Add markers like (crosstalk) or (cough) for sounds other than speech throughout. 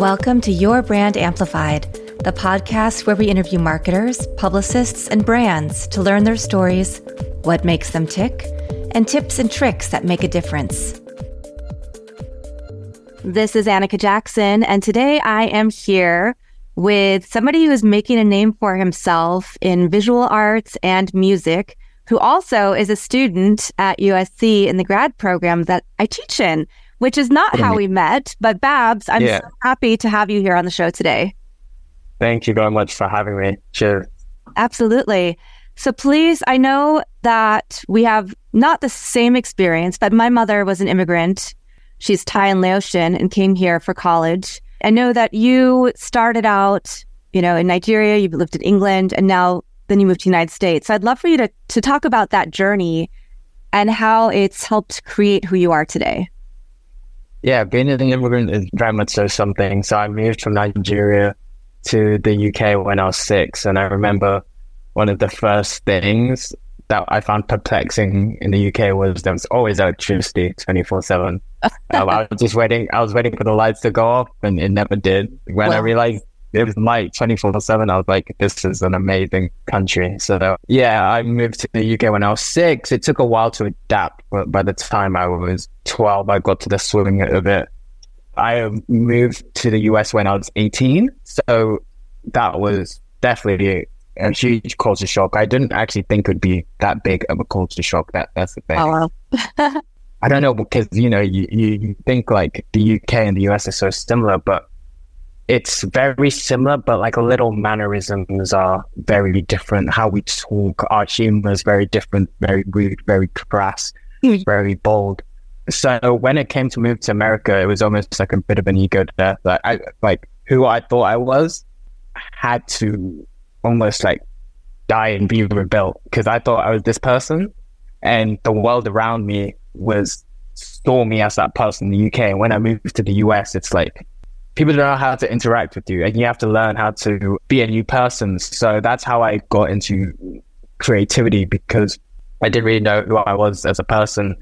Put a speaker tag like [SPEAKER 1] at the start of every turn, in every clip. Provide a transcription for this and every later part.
[SPEAKER 1] Welcome to Your Brand Amplified, the podcast where we interview marketers, publicists, and brands to learn their stories, what makes them tick, and tips and tricks that make a difference. This is Annika Jackson, and today I am here with somebody who is making a name for himself in visual arts and music, who also is a student at USC in the grad program that I teach in which is not how we met. But Babz, I'm yeah. so happy to have you here on the show today.
[SPEAKER 2] Thank you very much for having me. Sure.
[SPEAKER 1] Absolutely. So please, I know that we have not the same experience, but my mother was an immigrant. She's Thai and Laotian and came here for college. I know that you started out, you know, in Nigeria, you've lived in England, and now then you moved to the United States. So I'd love for you to, to talk about that journey and how it's helped create who you are today.
[SPEAKER 2] Yeah, being an immigrant is very much so something. So I moved from Nigeria to the UK when I was six. And I remember one of the first things that I found perplexing in the UK was there was always electricity 24 7. um, (laughs) I was just waiting, I was waiting for the lights to go off and it never did. When well, I realized it was light 24 7. I was like, this is an amazing country. So, yeah, I moved to the UK when I was six. It took a while to adapt, but by the time I was 12, I got to the swing of it. I moved to the US when I was 18. So, that was definitely a huge culture shock. I didn't actually think it would be that big of a culture shock. That That's the thing. Oh, wow. (laughs) I don't know because, you know, you, you think like the UK and the US are so similar, but it's very similar, but like little mannerisms are very different. How we talk, our humor is very different, very rude, very crass, hmm. very bold. So when it came to move to America, it was almost like a bit of an ego death. Like I like who I thought I was had to almost like die and be rebuilt because I thought I was this person, and the world around me was saw me as that person in the UK. And when I moved to the US, it's like people don't know how to interact with you and you have to learn how to be a new person. So that's how I got into creativity because I didn't really know who I was as a person.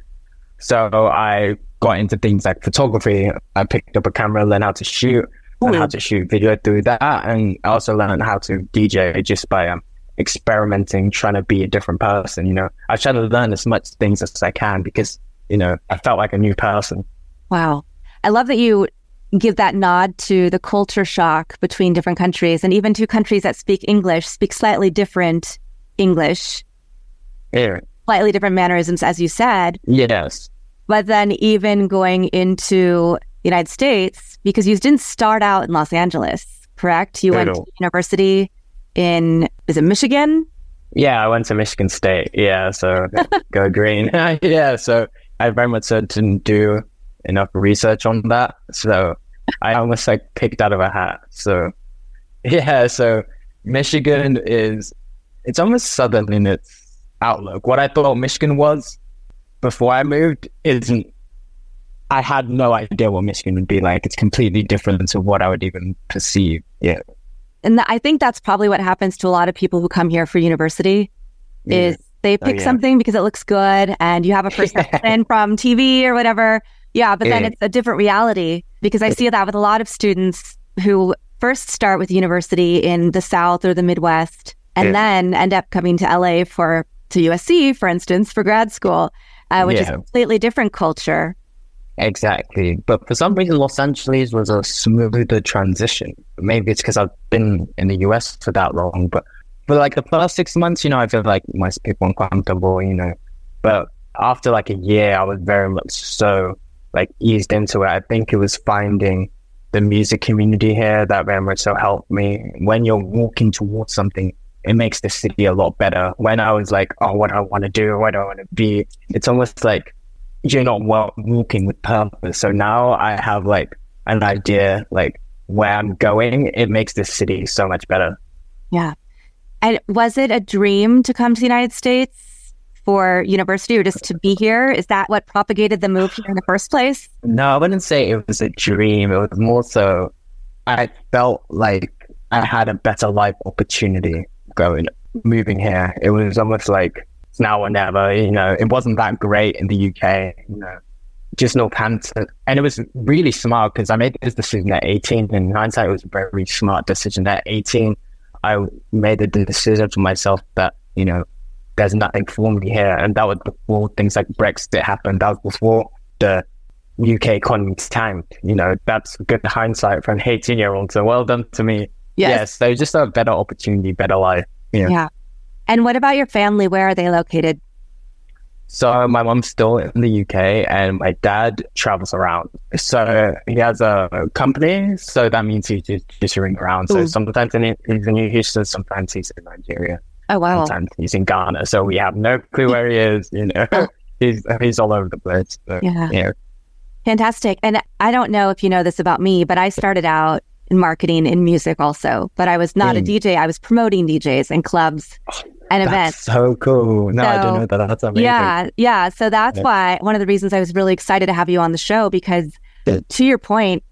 [SPEAKER 2] So I got into things like photography. I picked up a camera, learned how to shoot, learned how to shoot video through that. And I also learned how to DJ just by um, experimenting, trying to be a different person. You know, I try to learn as much things as I can because, you know, I felt like a new person.
[SPEAKER 1] Wow. I love that you give that nod to the culture shock between different countries and even two countries that speak English speak slightly different English.
[SPEAKER 2] Yeah.
[SPEAKER 1] Slightly different mannerisms, as you said.
[SPEAKER 2] Yes.
[SPEAKER 1] But then even going into the United States, because you didn't start out in Los Angeles, correct? You went to university in, is it Michigan?
[SPEAKER 2] Yeah, I went to Michigan State. Yeah, so (laughs) go green. (laughs) yeah, so I very much didn't do enough research on that. So I almost like picked out of a hat. So (laughs) yeah, so Michigan is it's almost southern in its outlook. What I thought Michigan was before I moved isn't I had no idea what Michigan would be like. It's completely different to what I would even perceive. Yeah.
[SPEAKER 1] And I think that's probably what happens to a lot of people who come here for university is yeah. they oh, pick oh, yeah. something because it looks good and you have a (laughs) perception from TV or whatever yeah, but then eh. it's a different reality because I eh. see that with a lot of students who first start with university in the South or the Midwest and eh. then end up coming to LA for to USC, for instance, for grad school, uh, which yeah. is a completely different culture.
[SPEAKER 2] Exactly. But for some reason, Los Angeles was a smoother transition. Maybe it's because I've been in the US for that long. But for like the first six months, you know, I feel like most people uncomfortable, you know. But after like a year, I was very much so like eased into it. I think it was finding the music community here that very much so helped me. When you're walking towards something, it makes the city a lot better. When I was like, oh, what do I want to do? What do I want to be? It's almost like you're not well, walking with purpose. So now I have like an idea, like where I'm going. It makes the city so much better.
[SPEAKER 1] Yeah. And was it a dream to come to the United States? For university or just to be here? Is that what propagated the move here in the first place?
[SPEAKER 2] No, I wouldn't say it was a dream. It was more so I felt like I had a better life opportunity going moving here. It was almost like it's now or never. You know, it wasn't that great in the UK. You know, just Northampton. And it was really smart because I made this decision at 18. In hindsight, it was a very smart decision. At 18, I made the decision for myself that, you know, there's nothing for me here. And that was before things like Brexit happened. That was before the UK economy tanked. You know, that's good hindsight from an 18 year old. So well done to me. Yes. yes. So just a better opportunity, better life.
[SPEAKER 1] Yeah. yeah. And what about your family? Where are they located?
[SPEAKER 2] So my mom's still in the UK and my dad travels around. So he has a company. So that means he's just, just around. So Ooh. sometimes he's in Houston, sometimes he's in Nigeria.
[SPEAKER 1] Oh, wow.
[SPEAKER 2] Sometimes he's in Ghana. So we have no clue where he is, you know. (laughs) Oh. he's, he's all over the place. So, yeah. yeah.
[SPEAKER 1] Fantastic. And I don't know if you know this about me, but I started out in marketing in music also, but I was not mm. a DJ. I was promoting DJs and clubs oh, and events.
[SPEAKER 2] So cool. No, so, I didn't know that. That's amazing.
[SPEAKER 1] Yeah. Yeah. So that's yeah. why one of the reasons I was really excited to have you on the show because to your point,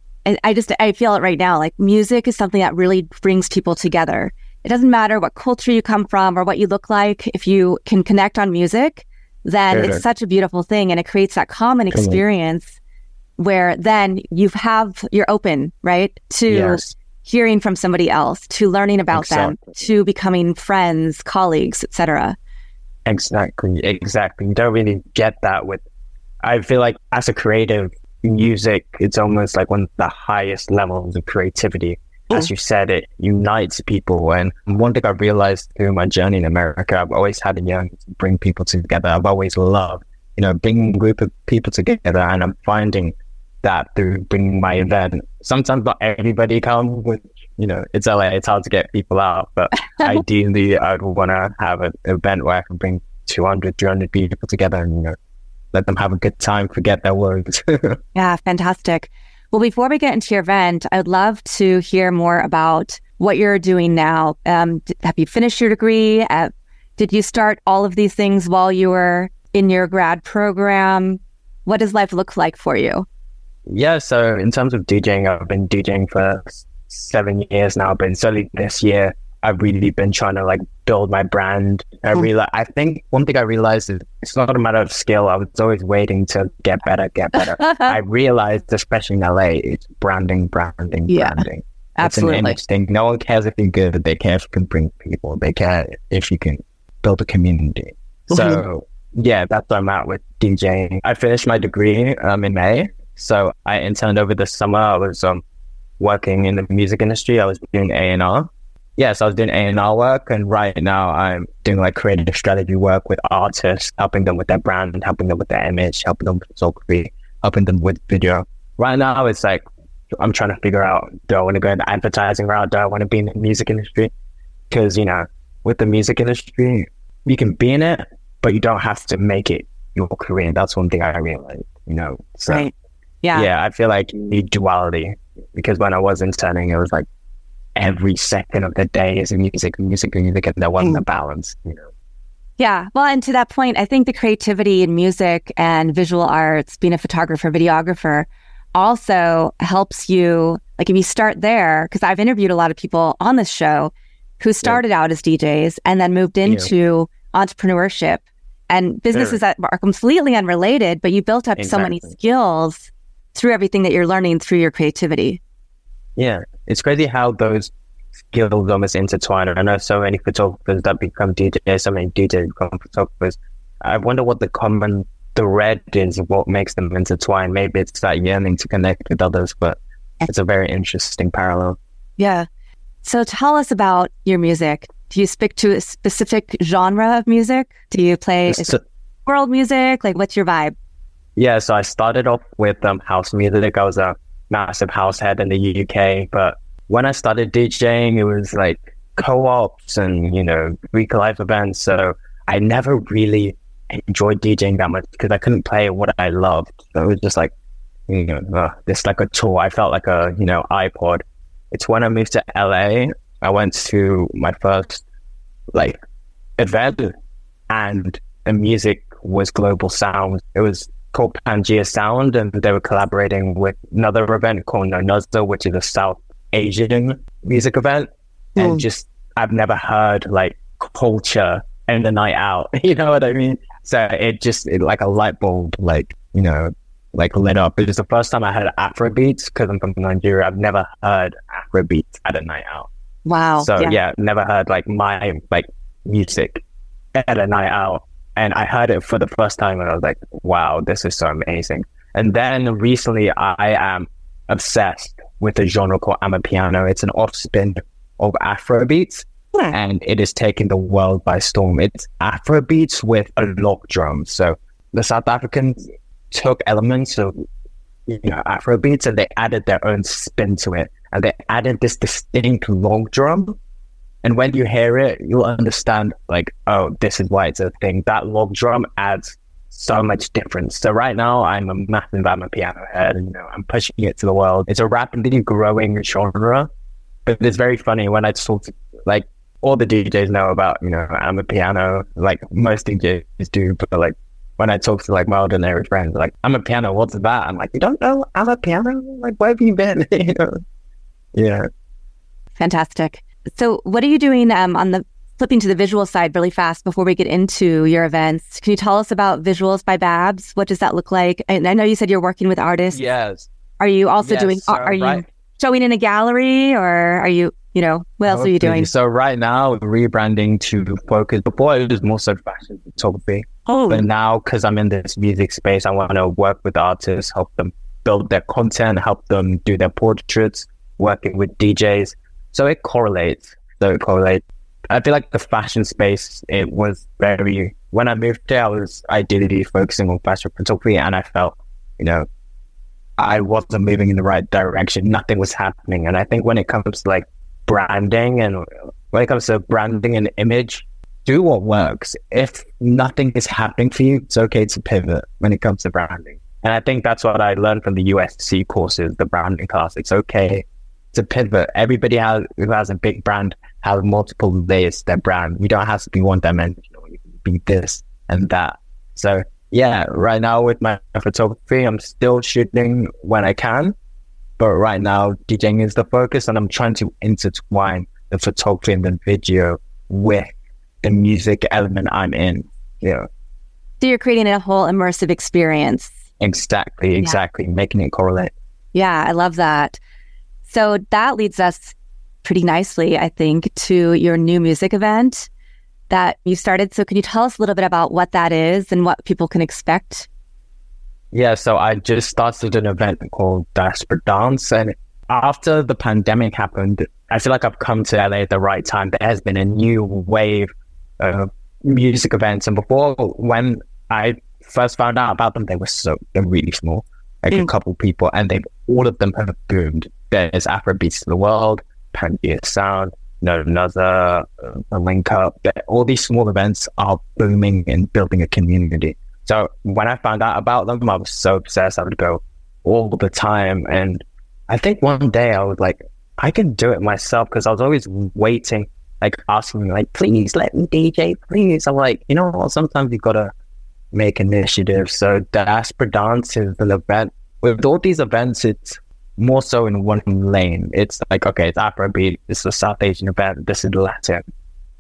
[SPEAKER 1] I just, I feel it right now. Like music is something that really brings people together. It doesn't matter what culture you come from or what you look like. If you can connect on music, then it's such a beautiful thing and it creates that common experience where then you have you're open right to yes. hearing from somebody else to learning about exactly. them to becoming friends colleagues etc
[SPEAKER 2] exactly exactly you don't really get that with i feel like as a creative music it's almost like one of the highest levels of creativity as you said it unites people and one thing i realized through my journey in america i've always had a yearning to bring people together i've always loved you know bringing a group of people together and i'm finding that through bringing my event. Sometimes not everybody comes with, you know, it's LA, it's hard to get people out, but (laughs) ideally I'd want to have an event where I can bring 200, 300 people together and, you know, let them have a good time, forget their worries. (laughs)
[SPEAKER 1] yeah, fantastic. Well, before we get into your event, I'd love to hear more about what you're doing now. Um, have you finished your degree? Uh, did you start all of these things while you were in your grad program? What does life look like for you?
[SPEAKER 2] Yeah, so in terms of DJing, I've been DJing for seven years now, but certainly this year, I've really been trying to like build my brand. I mm. realize, I think one thing I realized is it's not a matter of skill. I was always waiting to get better, get better. (laughs) I realized, especially in LA, it's branding, branding, yeah, branding.
[SPEAKER 1] Absolutely. It's an
[SPEAKER 2] thing. No one cares if you're good. They care if you can bring people. They care if you can build a community. Mm-hmm. So yeah, that's where I'm at with DJing. I finished my degree um, in May so I interned over the summer. I was um, working in the music industry. I was doing A and R. Yes, I was doing A and R work, and right now I'm doing like creative strategy work with artists, helping them with their brand, helping them with their image, helping them with photography, helping them with video. Right now, it's like I'm trying to figure out: do I want to go in the advertising route? Do I want to be in the music industry? Because you know, with the music industry, you can be in it, but you don't have to make it your career. That's one thing I realized. You know,
[SPEAKER 1] so. Right yeah.
[SPEAKER 2] Yeah. I feel like you need duality because when I was interning, it was like every second of the day is music, music, music, and there wasn't a mm. balance, you know.
[SPEAKER 1] Yeah. Well, and to that point, I think the creativity in music and visual arts, being a photographer, videographer, also helps you. Like if you start there, because I've interviewed a lot of people on this show who started yeah. out as DJs and then moved into yeah. entrepreneurship and businesses that are completely unrelated, but you built up exactly. so many skills through everything that you're learning through your creativity.
[SPEAKER 2] Yeah, it's crazy how those skills almost intertwine. I know so many photographers that become DJs, so many DJs become photographers. I wonder what the common thread is, what makes them intertwine. Maybe it's that yearning to connect with others, but it's a very interesting parallel.
[SPEAKER 1] Yeah. So tell us about your music. Do you speak to a specific genre of music? Do you play so, world music? Like, what's your vibe?
[SPEAKER 2] Yeah, so I started off with um, house music. I was a massive house head in the UK, but when I started DJing, it was like co-ops and you know Greek life events. So I never really enjoyed DJing that much because I couldn't play what I loved. So it was just like you know uh, this like a tool. I felt like a you know iPod. It's when I moved to LA. I went to my first like event, and the music was global sound. It was called Pangea Sound, and they were collaborating with another event called Nonuzza, which is a South Asian music event. Mm. And hmm. just, I've never heard like culture and the night out. (laughs) You know what I mean? So it just, it, like a light bulb, like, you know, like lit up. It was the first time I heard Afro beats because I'm from Nigeria. I've never heard Afro beats at a night out.
[SPEAKER 1] Wow.
[SPEAKER 2] So yeah. yeah, never heard like my like music at a night out. And I heard it for the first time and I was like, wow, this is so amazing. And then recently I am obsessed with a genre called Amapiano. It's an offspin of Afrobeats. Yeah. And it is taking the world by storm. It's Afrobeats with a log drum. So the South Africans took elements of you know Afrobeats and they added their own spin to it. And they added this distinct log drum. And when you hear it, you'll understand like, oh, this is why it's a thing. That log drum adds so much difference. So right now I'm a massive piano head and you know I'm pushing it to the world. It's a rapidly growing genre. But it's very funny when I talk to like all the DJs know about, you know, Amapiano, like most DJs do, but like when I talk to like my ordinary friends, like, Amapiano, what's that? I'm like, you don't know Amapiano? Like, where have you been? (laughs) you know? Yeah.
[SPEAKER 1] Fantastic. So what are you doing um, on the flipping to the visual side really fast before we get into your events? Can you tell us about Visuals by Babz? What does that look like? And I know you said you're working with artists.
[SPEAKER 2] Yes.
[SPEAKER 1] Are you also yes, doing, are, are right. you showing in a gallery or are you, you know, what else are you doing?
[SPEAKER 2] So right now, rebranding to focus. Before it was more so fashion photography. Oh. But now, because I'm in this music space, I want to work with artists, help them build their content, help them do their portraits, working with DJs. So it correlates. So it correlates. I feel like the fashion space, it was very, when I moved there, I was ideally focusing on fashion photography and I felt, you know, I wasn't moving in the right direction. Nothing was happening. And I think when it comes to like branding and when it comes to branding and image, do what works. If nothing is happening for you, it's okay to pivot when it comes to branding. And I think that's what I learned from the USC courses, the branding class. It's okay to pivot. Everybody has, who has a big brand has multiple layers to their brand. We don't have to be one dimensional. You can be this and that. So yeah, right now with my photography, I'm still shooting when I can, but right now DJing is the focus, and I'm trying to intertwine the photography and the video with the music element I'm in. Yeah.
[SPEAKER 1] So you're creating a whole immersive experience.
[SPEAKER 2] Exactly, exactly, yeah. making it correlate.
[SPEAKER 1] Yeah, I love that. So that leads us pretty nicely, I think, to your new music event that you started. So can you tell us a little bit about what that is and what people can expect?
[SPEAKER 2] Yeah, so I just started an event called Diaspora Dance. And after the pandemic happened, I feel like I've come to LA at the right time. There has been a new wave of music events. And before, when I first found out about them, they were so, they're really small, like mm. a couple people, and they all of them have boomed. There's Afrobeats to the world, Pangea Sound, No another uh, a link up. All these small events are booming and building a community. So when I found out about them, I was so obsessed. I would go all the time. And I think one day I was like, I can do it myself because I was always waiting, like asking, like, please let me DJ, please. I'm like, you know what? Sometimes you gotta make initiatives. So Diaspora Dance is an event. With all these events, it's more so in one lane. It's like, okay, it's Afrobeat, it's a South Asian event, this is Latin.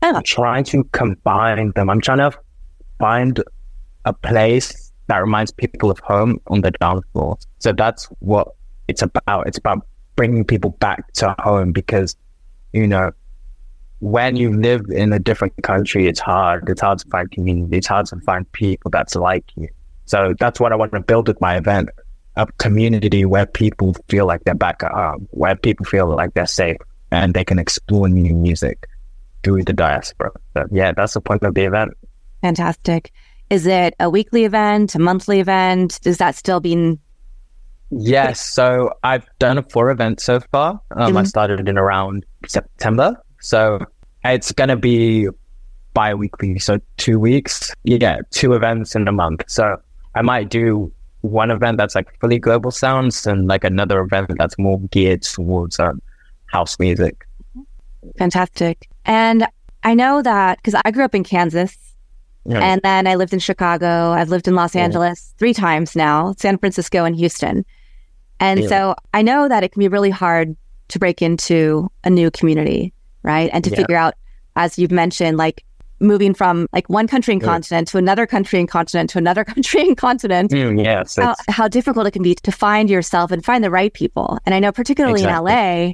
[SPEAKER 2] And I'm trying to combine them. I'm trying to find a place that reminds people of home on the dance floor. So that's what it's about. It's about bringing people back to home because, you know, when you live in a different country, it's hard. It's hard to find community. It's hard to find people that's like you. So that's what I want to build with my event a community where people feel like they're back at home, where people feel like they're safe and they can explore new music through the diaspora. So, yeah, that's the point of the event.
[SPEAKER 1] Fantastic. Is it a weekly event, a monthly event? Is that still being?
[SPEAKER 2] Yes. So I've done a four event so far. Um, mm-hmm. I started in around September. So it's going to be bi weekly. So two weeks. Yeah, two events in a month. So I might do one event that's like fully global sounds and like another event that's more geared towards um, house music.
[SPEAKER 1] Fantastic. And I know that because I grew up in Kansas yeah. and then I lived in Chicago. I've lived in Los yeah. Angeles three times now, San Francisco and Houston. And yeah. so I know that it can be really hard to break into a new community, right? And to figure out, as you've mentioned, like moving from like one country and continent to another country and continent to another (laughs) country and continent.
[SPEAKER 2] Mm, yes.
[SPEAKER 1] How, how, difficult it can be to find yourself and find the right people. And I know, particularly exactly. in LA,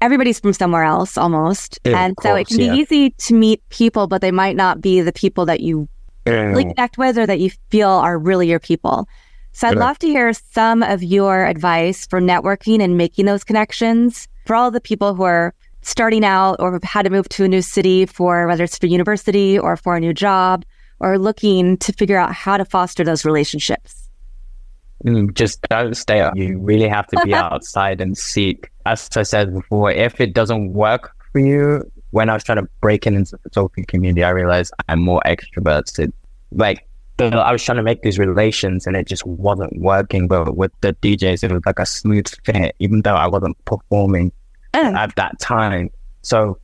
[SPEAKER 1] everybody's from somewhere else almost. Yeah, and so course, it can be yeah. easy to meet people, but they might not be the people that you really connect with or that you feel are really your people. So I'd love to hear some of your advice for networking and making those connections for all the people who are starting out or have had to move to a new city for whether it's for university or for a new job or looking to figure out how to foster those relationships?
[SPEAKER 2] Mm, just don't stay up. You really have to be (laughs) outside and seek. As I said before, if it doesn't work for you, when I was trying to break in into the photography community, I realized I'm more extroverted. Like the, I was trying to make these relations and it just wasn't working. But with the DJs, it was like a smooth fit, even though I wasn't performing mm. at that time. So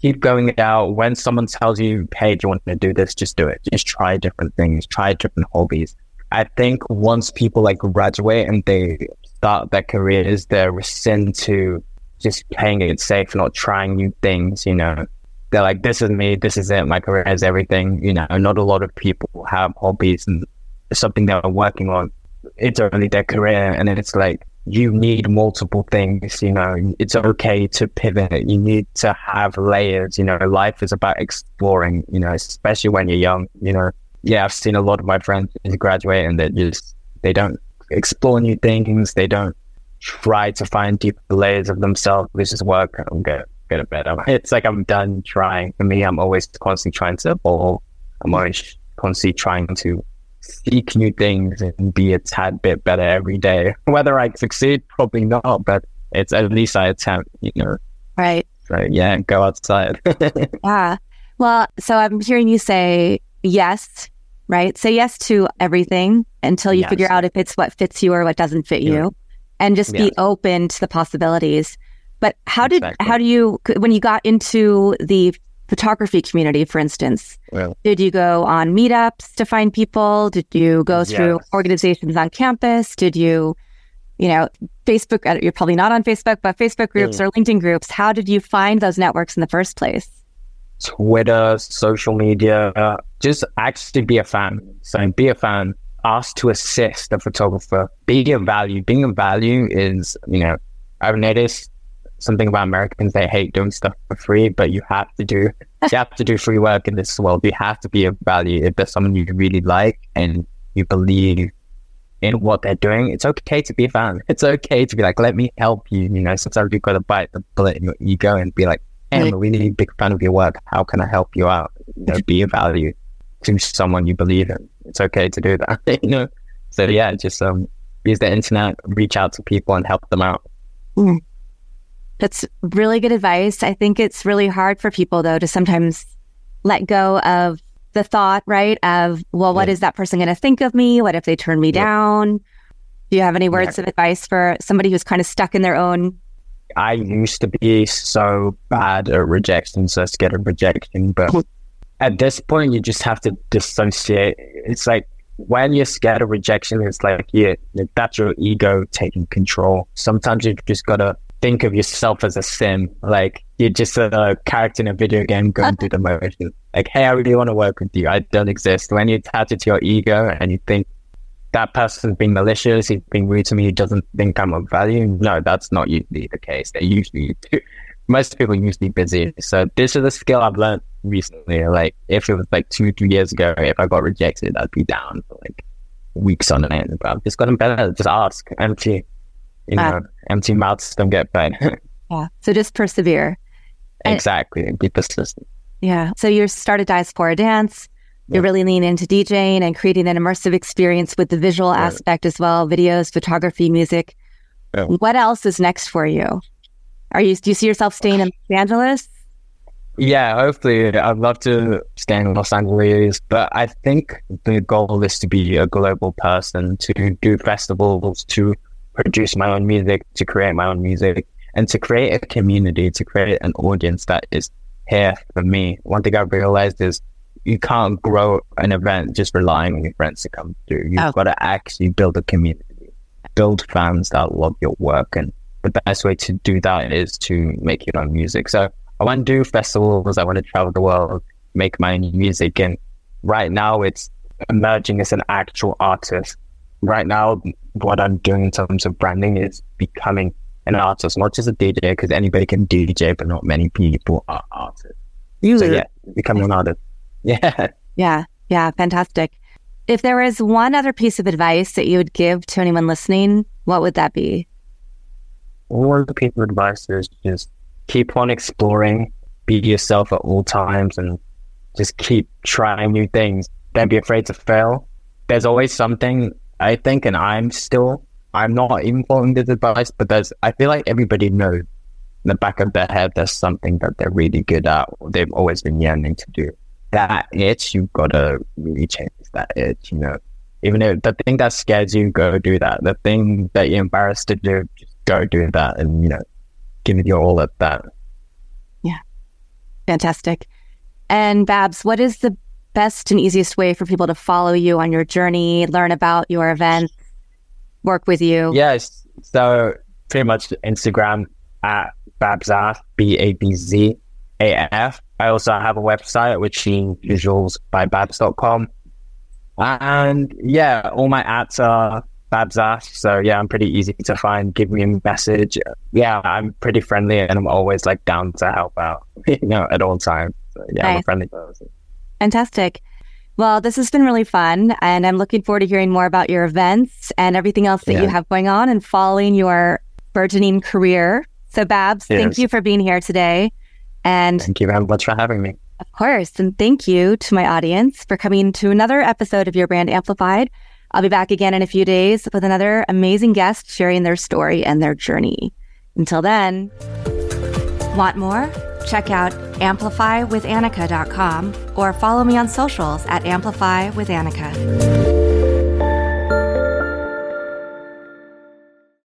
[SPEAKER 2] keep going out. When someone tells you, hey, do you want to do this? Just do it. Just try different things, try different hobbies. I think once people like graduate and they start their careers, they're rescind to just playing it safe, not trying new things, you know. They're like, this is me, this is it, my career is everything. You know, not a lot of people have hobbies and something they're working on. It's only their career and it's like you need multiple things. You know, it's okay to pivot. You need to have layers. You know, life is about exploring. You know, especially when you're young. You know, yeah, I've seen a lot of my friends graduate and they just they don't explore new things. They don't try to find deeper layers of themselves. This is work i'm good get get better. (laughs) It's like I'm done trying. For me, I'm always constantly trying to evolve. I'm always constantly trying to seek new things and be a tad bit better every day. Whether I succeed, probably not, but it's at least I attempt, you know.
[SPEAKER 1] Right.
[SPEAKER 2] So yeah, go outside. (laughs)
[SPEAKER 1] yeah. Well, so I'm hearing you say yes, right? Say yes to everything until you yes. figure out if it's what fits you or what doesn't fit yeah. you. And just yes. be open to the possibilities. But how did how do you when you got into the photography community, for instance? Well, did you go on meetups to find people? Did you go through yes. organizations on campus? Did you, you know, Facebook? Uh, you're probably not on Facebook, but Facebook groups mm. or LinkedIn groups. How did you find those networks in the first place?
[SPEAKER 2] Twitter, social media, uh, just actually be a fan. So be a fan. Ask to assist the photographer. Be of value. Being of value is, you know, I've noticed something about Americans. They hate doing stuff for free, but you have to do (laughs) you have to do free work in this world. You have to be of value. If there's someone you really like and you believe in what they're doing, it's okay to be a fan. (laughs) It's okay to be like, let me help you. You know, sometimes you've got to bite the bullet in your ego and be like, hey, I'm a really big fan of your work. How can I help you out? You know, (laughs) be of value to someone you believe in. It's okay to do that. you know. So yeah, just um, use the internet, reach out to people and help them out.
[SPEAKER 1] Mm. That's really good advice. I think it's really hard for people though to sometimes let go of the thought, right? Of, well, what yeah. is that person going to think of me? What if they turn me yeah. down? Do you have any words yeah. of advice for somebody who's kind of stuck in their own?
[SPEAKER 2] I used to be so bad at rejection, so scared of rejection. But at this point, you just have to dissociate. It's like when you're scared of rejection, it's like, yeah, that's your ego taking control. Sometimes you've just got to think of yourself as a sim. Like you're just a character in a video game going through the (laughs) motion. Like, hey, I really want to work with you. I don't exist. When you attach it to your ego and you think that person's being malicious, he's being rude to me, he doesn't think I'm of value. No, that's not usually the case. They usually (laughs) do. Most people usually busy. So this is a skill I've learned recently. Like if it was like two, three years ago, if I got rejected, I'd be down for like weeks on end. But I've just gotten better. Just ask, empty you know, uh, empty mouths don't get fed. (laughs)
[SPEAKER 1] yeah. So just persevere.
[SPEAKER 2] Exactly. And be persistent.
[SPEAKER 1] Yeah. So you started Diaspora Dance. You're really leaning into DJing and creating an immersive experience with the visual yeah. aspect as well, videos, photography, music. Yeah. What else is next for you? Are you do you see yourself staying in Los Angeles?
[SPEAKER 2] Yeah, hopefully. I'd love to stay in Los Angeles, but I think the goal is to be a global person, to do festivals, to produce my own music, to create my own music, and to create a community, to create an audience that is here for me. One thing I've realized is you can't grow an event just relying on your friends to come through. You've oh. got to actually build a community, build fans that love your work. And the best way to do that is to make your own music. So I want to do festivals. I want to travel the world. make my own music. And right now it's emerging as an actual artist. Right now, what I'm doing in terms of branding is becoming an artist, not just a DJ, because anybody can DJ, but not many people are artists. So yeah, becoming an artist. (laughs) Yeah.
[SPEAKER 1] Yeah. Yeah. Fantastic. If there was one other piece of advice that you would give to anyone listening, what would that be?
[SPEAKER 2] One piece of advice is just keep on exploring, be yourself at all times, and just keep trying new things. Don't be afraid to fail. There's always something, I think, and I'm still, I'm not even following this advice, but there's, I feel like everybody knows in the back of their head, there's something that they're really good at, or they've always been yearning to do. That itch, you've got to really change that itch, you know. Even if the thing that scares you, go do that. The thing that you're embarrassed to do, just go do that and, you know, give it your all at that.
[SPEAKER 1] Yeah. Fantastic. And Babz, what is the best and easiest way for people to follow you on your journey, learn about your event, work with you?
[SPEAKER 2] Yes. So pretty much Instagram at Babzaf, B A B Z A F. I also have a website, which is visualsbybabs.com. And yeah, all my ads are Babzaf. So yeah, I'm pretty easy to find. Give me a message. Yeah, I'm pretty friendly and I'm always like down to help out, (laughs) you know, at all times. So, yeah, nice. I'm a friendly person.
[SPEAKER 1] Fantastic. Well, this has been really fun, and I'm looking forward to hearing more about your events and everything else that yeah. you have going on and following your burgeoning career. So, Babz, yes. thank you for being here today. And
[SPEAKER 2] thank you very much for having me.
[SPEAKER 1] Of course. And thank you to my audience for coming to another episode of Your Brand Amplified. I'll be back again in a few days with another amazing guest sharing their story and their journey. Until then, want more? Check out amplifywithannika.com or follow me on socials at amplifywithannika.